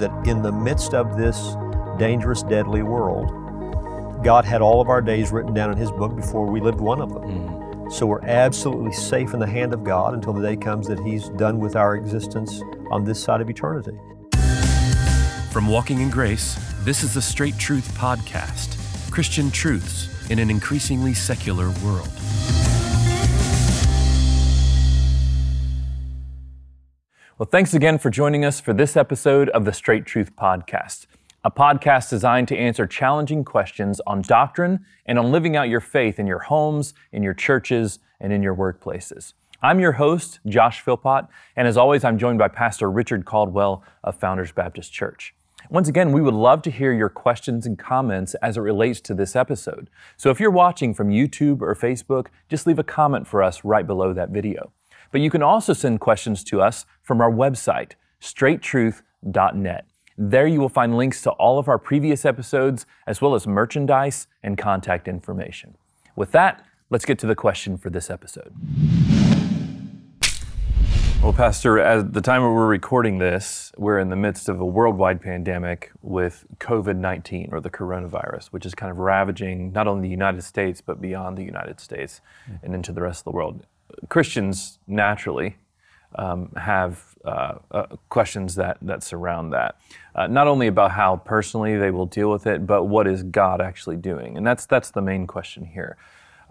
that in the midst of this dangerous, deadly world, God had all of our days written down in His book before we lived one of them. Mm. So we're absolutely safe in the hand of God until the day comes that He's done with our existence on this side of eternity. From Walking in Grace, this is the Straight Truth Podcast Christian truths in an increasingly secular world. Well, thanks again for joining us for this episode of the Straight Truth Podcast, a podcast designed to answer challenging questions on doctrine and on living out your faith in your homes, in your churches, and in your workplaces. I'm your host, Josh Philpot, and as always, I'm joined by Pastor Richard Caldwell of Founders Baptist Church. Once again, we would love to hear your questions and comments as it relates to this episode. So if you're watching from YouTube or Facebook, just leave a comment for us right below that video. But you can also send questions to us from our website, straighttruth.net. There you will find links to all of our previous episodes, as well as merchandise and contact information. With that, let's get to the question for this episode. Well, Pastor, at the time we're recording this, we're in the midst of a worldwide pandemic with COVID 19 or the coronavirus, which is kind of ravaging not only the United States, but beyond the United States mm-hmm. and into the rest of the world. Christians naturally um, have uh, uh, questions that, that surround that. Uh, not only about how personally they will deal with it, but what is God actually doing? And that's, that's the main question here.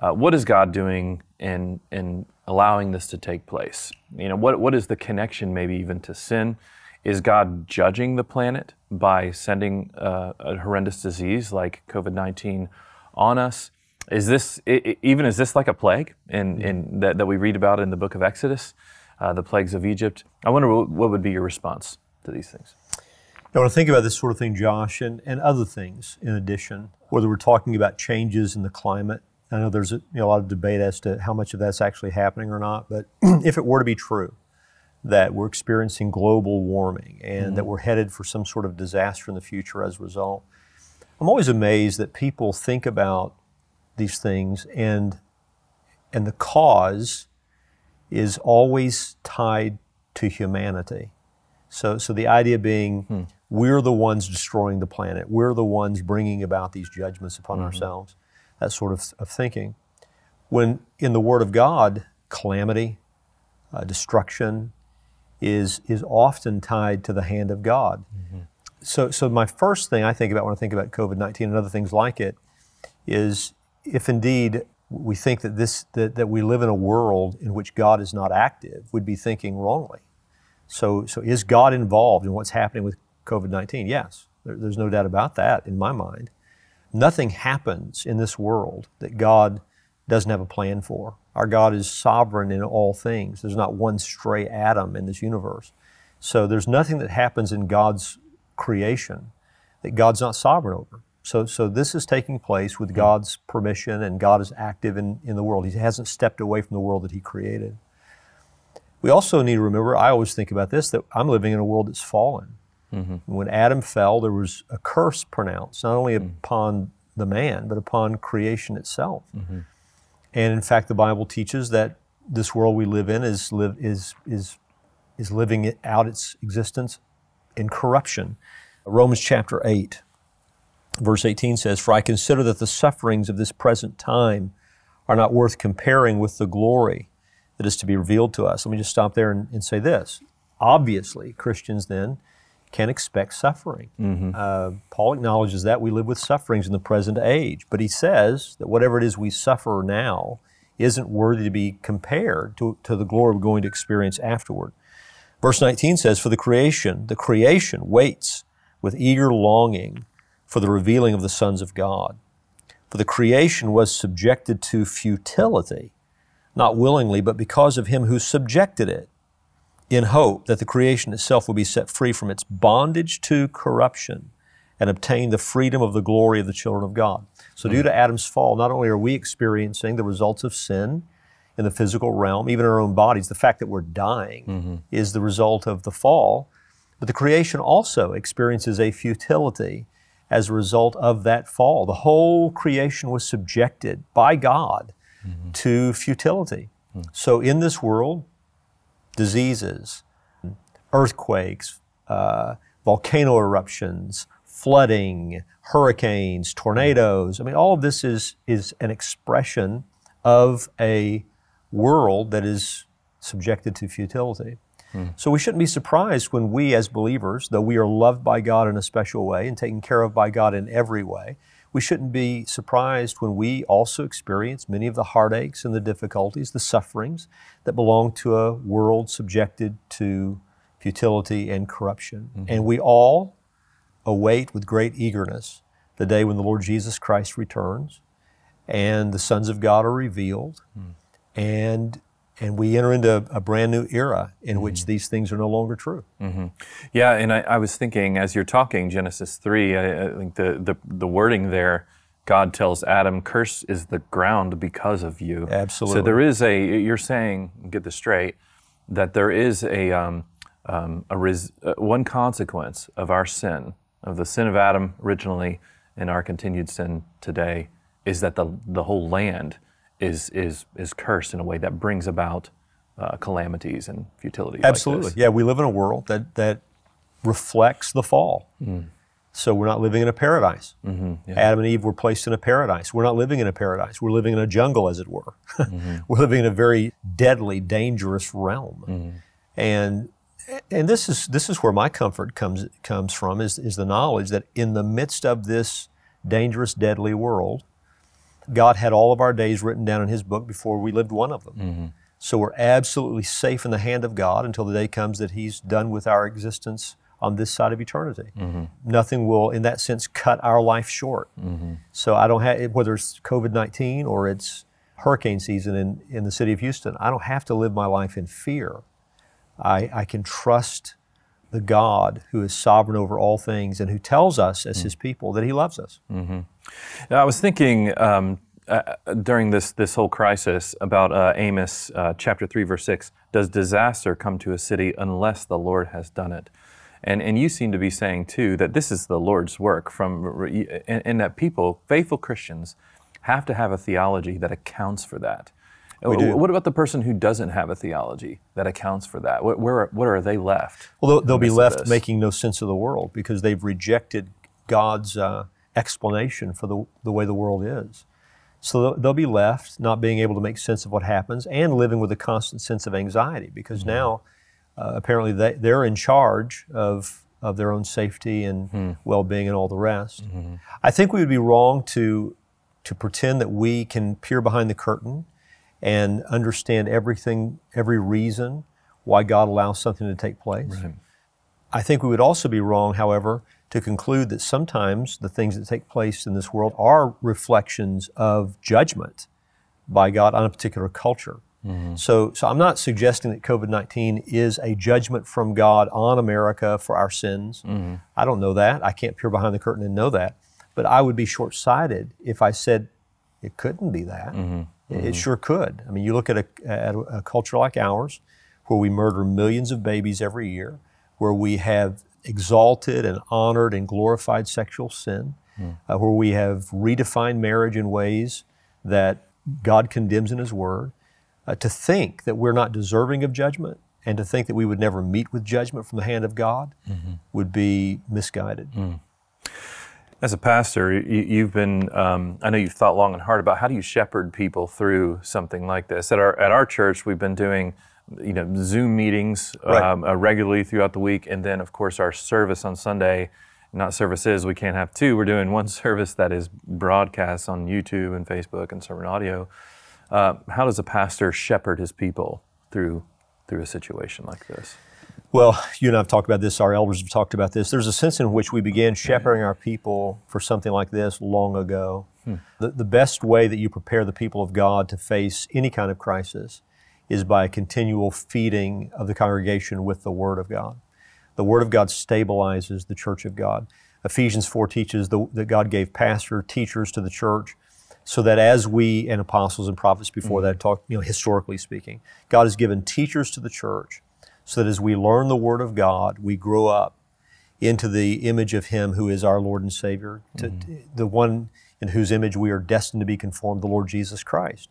Uh, what is God doing in, in allowing this to take place? You know, what, what is the connection maybe even to sin? Is God judging the planet by sending uh, a horrendous disease like COVID 19 on us? Is this even is this like a plague in, in that, that we read about in the book of Exodus, uh, the plagues of Egypt? I wonder what, what would be your response to these things. I want to think about this sort of thing, Josh, and, and other things in addition. Whether we're talking about changes in the climate, I know there's a, you know, a lot of debate as to how much of that's actually happening or not. But if it were to be true that we're experiencing global warming and mm-hmm. that we're headed for some sort of disaster in the future as a result, I'm always amazed that people think about these things and and the cause is always tied to humanity. So so the idea being hmm. we're the ones destroying the planet. We're the ones bringing about these judgments upon mm-hmm. ourselves. That sort of, of thinking. When in the Word of God, calamity, uh, destruction is is often tied to the hand of God. Mm-hmm. So so my first thing I think about when I think about COVID nineteen and other things like it is if indeed we think that this that, that we live in a world in which God is not active, would be thinking wrongly. So, so is God involved in what's happening with COVID nineteen? Yes, there, there's no doubt about that in my mind. Nothing happens in this world that God doesn't have a plan for. Our God is sovereign in all things. There's not one stray atom in this universe. So there's nothing that happens in God's creation that God's not sovereign over. So, so this is taking place with hmm. God's permission, and God is active in, in the world. He hasn't stepped away from the world that He created. We also need to remember, I always think about this, that I'm living in a world that's fallen. Mm-hmm. When Adam fell, there was a curse pronounced, not only mm-hmm. upon the man, but upon creation itself. Mm-hmm. And in fact, the Bible teaches that this world we live in is, live, is, is, is living out its existence in corruption. Romans chapter 8 Verse 18 says, For I consider that the sufferings of this present time are not worth comparing with the glory that is to be revealed to us. Let me just stop there and, and say this. Obviously, Christians then can expect suffering. Mm-hmm. Uh, Paul acknowledges that we live with sufferings in the present age, but he says that whatever it is we suffer now isn't worthy to be compared to, to the glory we're going to experience afterward. Verse 19 says, For the creation, the creation waits with eager longing for the revealing of the sons of God. For the creation was subjected to futility, not willingly, but because of him who subjected it, in hope that the creation itself will be set free from its bondage to corruption and obtain the freedom of the glory of the children of God. So, due to Adam's fall, not only are we experiencing the results of sin in the physical realm, even in our own bodies, the fact that we're dying mm-hmm. is the result of the fall, but the creation also experiences a futility as a result of that fall. The whole creation was subjected by God mm-hmm. to futility. Mm-hmm. So, in this world, diseases, earthquakes, uh, volcano eruptions, flooding, hurricanes, tornadoes. I mean, all of this is, is an expression of a world that is subjected to futility. So we shouldn't be surprised when we, as believers, though we are loved by God in a special way and taken care of by God in every way, we shouldn't be surprised when we also experience many of the heartaches and the difficulties, the sufferings that belong to a world subjected to futility and corruption. Mm-hmm. And we all await with great eagerness the day when the Lord Jesus Christ returns and the sons of God are revealed. Mm. And and we enter into a brand new era in mm-hmm. which these things are no longer true. Mm-hmm. Yeah, and I, I, was thinking as you're talking Genesis three, I, I, think the, the the wording there, God tells Adam, "Curse is the ground because of you." Absolutely. So there is a. You're saying, get this straight, that there is a um, um, a res, uh, one consequence of our sin, of the sin of Adam originally, and our continued sin today, is that the the whole land is is is cursed in a way that brings about uh, calamities and futility. Absolutely, like yeah. We live in a world that that reflects the fall. Mm. So we're not living in a paradise. Mm-hmm, yeah. Adam and Eve were placed in a paradise. We're not living in a paradise. We're living in a jungle, as it were. Mm-hmm. we're living in a very deadly, dangerous realm. Mm-hmm. And and this is this is where my comfort comes comes from is is the knowledge that in the midst of this dangerous, deadly world, God had all of our days written down in His book before we lived one of them. Mm-hmm. So we're absolutely safe in the hand of God until the day comes that He's done with our existence on this side of eternity. Mm-hmm. Nothing will, in that sense, cut our life short. Mm-hmm. So I don't have, whether it's COVID 19 or it's hurricane season in, in the city of Houston, I don't have to live my life in fear. I, I can trust the God who is sovereign over all things and who tells us as mm. His people that He loves us. Mm-hmm. I was thinking um, uh, during this this whole crisis about uh, Amos uh, chapter three verse six. Does disaster come to a city unless the Lord has done it? And and you seem to be saying too that this is the Lord's work from and, and that people, faithful Christians, have to have a theology that accounts for that. We do. What about the person who doesn't have a theology that accounts for that? What, where, what are they left? Well, they'll, they'll be left making no sense of the world because they've rejected God's uh, explanation for the, the way the world is. So they'll be left not being able to make sense of what happens and living with a constant sense of anxiety because mm-hmm. now uh, apparently they, they're in charge of, of their own safety and mm-hmm. well being and all the rest. Mm-hmm. I think we would be wrong to, to pretend that we can peer behind the curtain and understand everything, every reason why God allows something to take place. Right. I think we would also be wrong, however, to conclude that sometimes the things that take place in this world are reflections of judgment by God on a particular culture. Mm-hmm. So, so I'm not suggesting that COVID 19 is a judgment from God on America for our sins. Mm-hmm. I don't know that. I can't peer behind the curtain and know that. But I would be short sighted if I said it couldn't be that. Mm-hmm. Mm-hmm. It sure could. I mean, you look at a, at a culture like ours, where we murder millions of babies every year, where we have exalted and honored and glorified sexual sin, mm. uh, where we have redefined marriage in ways that God condemns in His Word. Uh, to think that we're not deserving of judgment and to think that we would never meet with judgment from the hand of God mm-hmm. would be misguided. Mm. As a pastor, you, have been, um, I know you've thought long and hard about how do you shepherd people through something like this. At our, at our church, we've been doing you know, Zoom meetings right. um, uh, regularly throughout the week. And then, of course, our service on Sunday, not services, we can't have two. We're doing one service that is broadcast on YouTube and Facebook and sermon audio. Uh, how does a pastor shepherd his people through, through a situation like this? Well, you and I have talked about this, our elders have talked about this. There's a sense in which we began shepherding our people for something like this long ago. Hmm. The, the best way that you prepare the people of God to face any kind of crisis is by a continual feeding of the congregation with the Word of God. The Word of God stabilizes the church of God. Ephesians 4 teaches the, that God gave pastor, teachers to the church so that as we and apostles and prophets before mm-hmm. that talk, you know, historically speaking, God has given teachers to the church so that as we learn the Word of God, we grow up into the image of Him who is our Lord and Savior, to, mm-hmm. the one in whose image we are destined to be conformed, the Lord Jesus Christ.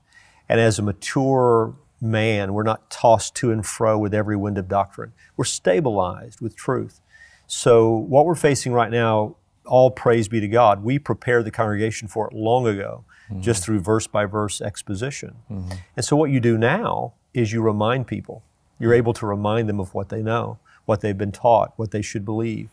And as a mature man, we're not tossed to and fro with every wind of doctrine. We're stabilized with truth. So, what we're facing right now, all praise be to God, we prepared the congregation for it long ago, mm-hmm. just through verse by verse exposition. Mm-hmm. And so, what you do now is you remind people. You're able to remind them of what they know, what they've been taught, what they should believe.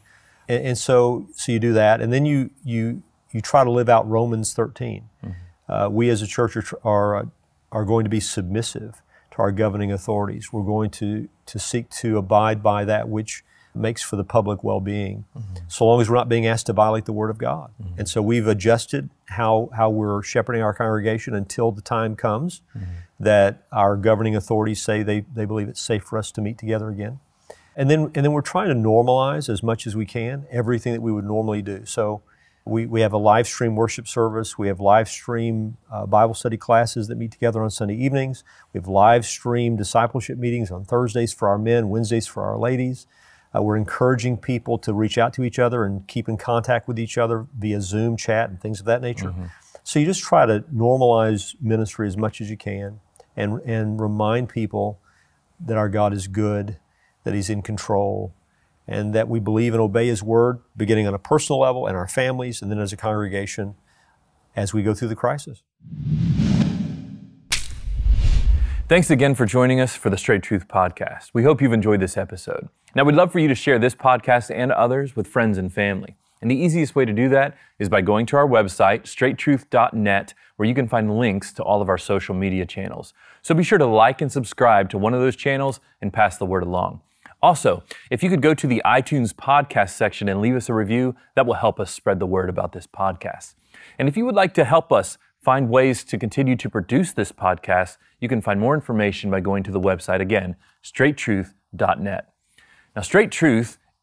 And, and so, so you do that, and then you, you, you try to live out Romans 13. Mm-hmm. Uh, we as a church are, are, are going to be submissive to our governing authorities. We're going to, to seek to abide by that which makes for the public well being, mm-hmm. so long as we're not being asked to violate the Word of God. Mm-hmm. And so we've adjusted how, how we're shepherding our congregation until the time comes mm-hmm. That our governing authorities say they, they believe it's safe for us to meet together again. And then, and then we're trying to normalize as much as we can everything that we would normally do. So we, we have a live stream worship service. We have live stream uh, Bible study classes that meet together on Sunday evenings. We have live stream discipleship meetings on Thursdays for our men, Wednesdays for our ladies. Uh, we're encouraging people to reach out to each other and keep in contact with each other via Zoom chat and things of that nature. Mm-hmm. So you just try to normalize ministry as much as you can and, and remind people that our God is good, that He's in control, and that we believe and obey His word, beginning on a personal level and our families, and then as a congregation as we go through the crisis. Thanks again for joining us for the Straight Truth Podcast. We hope you've enjoyed this episode. Now, we'd love for you to share this podcast and others with friends and family. And the easiest way to do that is by going to our website, straighttruth.net, where you can find links to all of our social media channels. So be sure to like and subscribe to one of those channels and pass the word along. Also, if you could go to the iTunes podcast section and leave us a review, that will help us spread the word about this podcast. And if you would like to help us find ways to continue to produce this podcast, you can find more information by going to the website again, straighttruth.net. Now, Straight Truth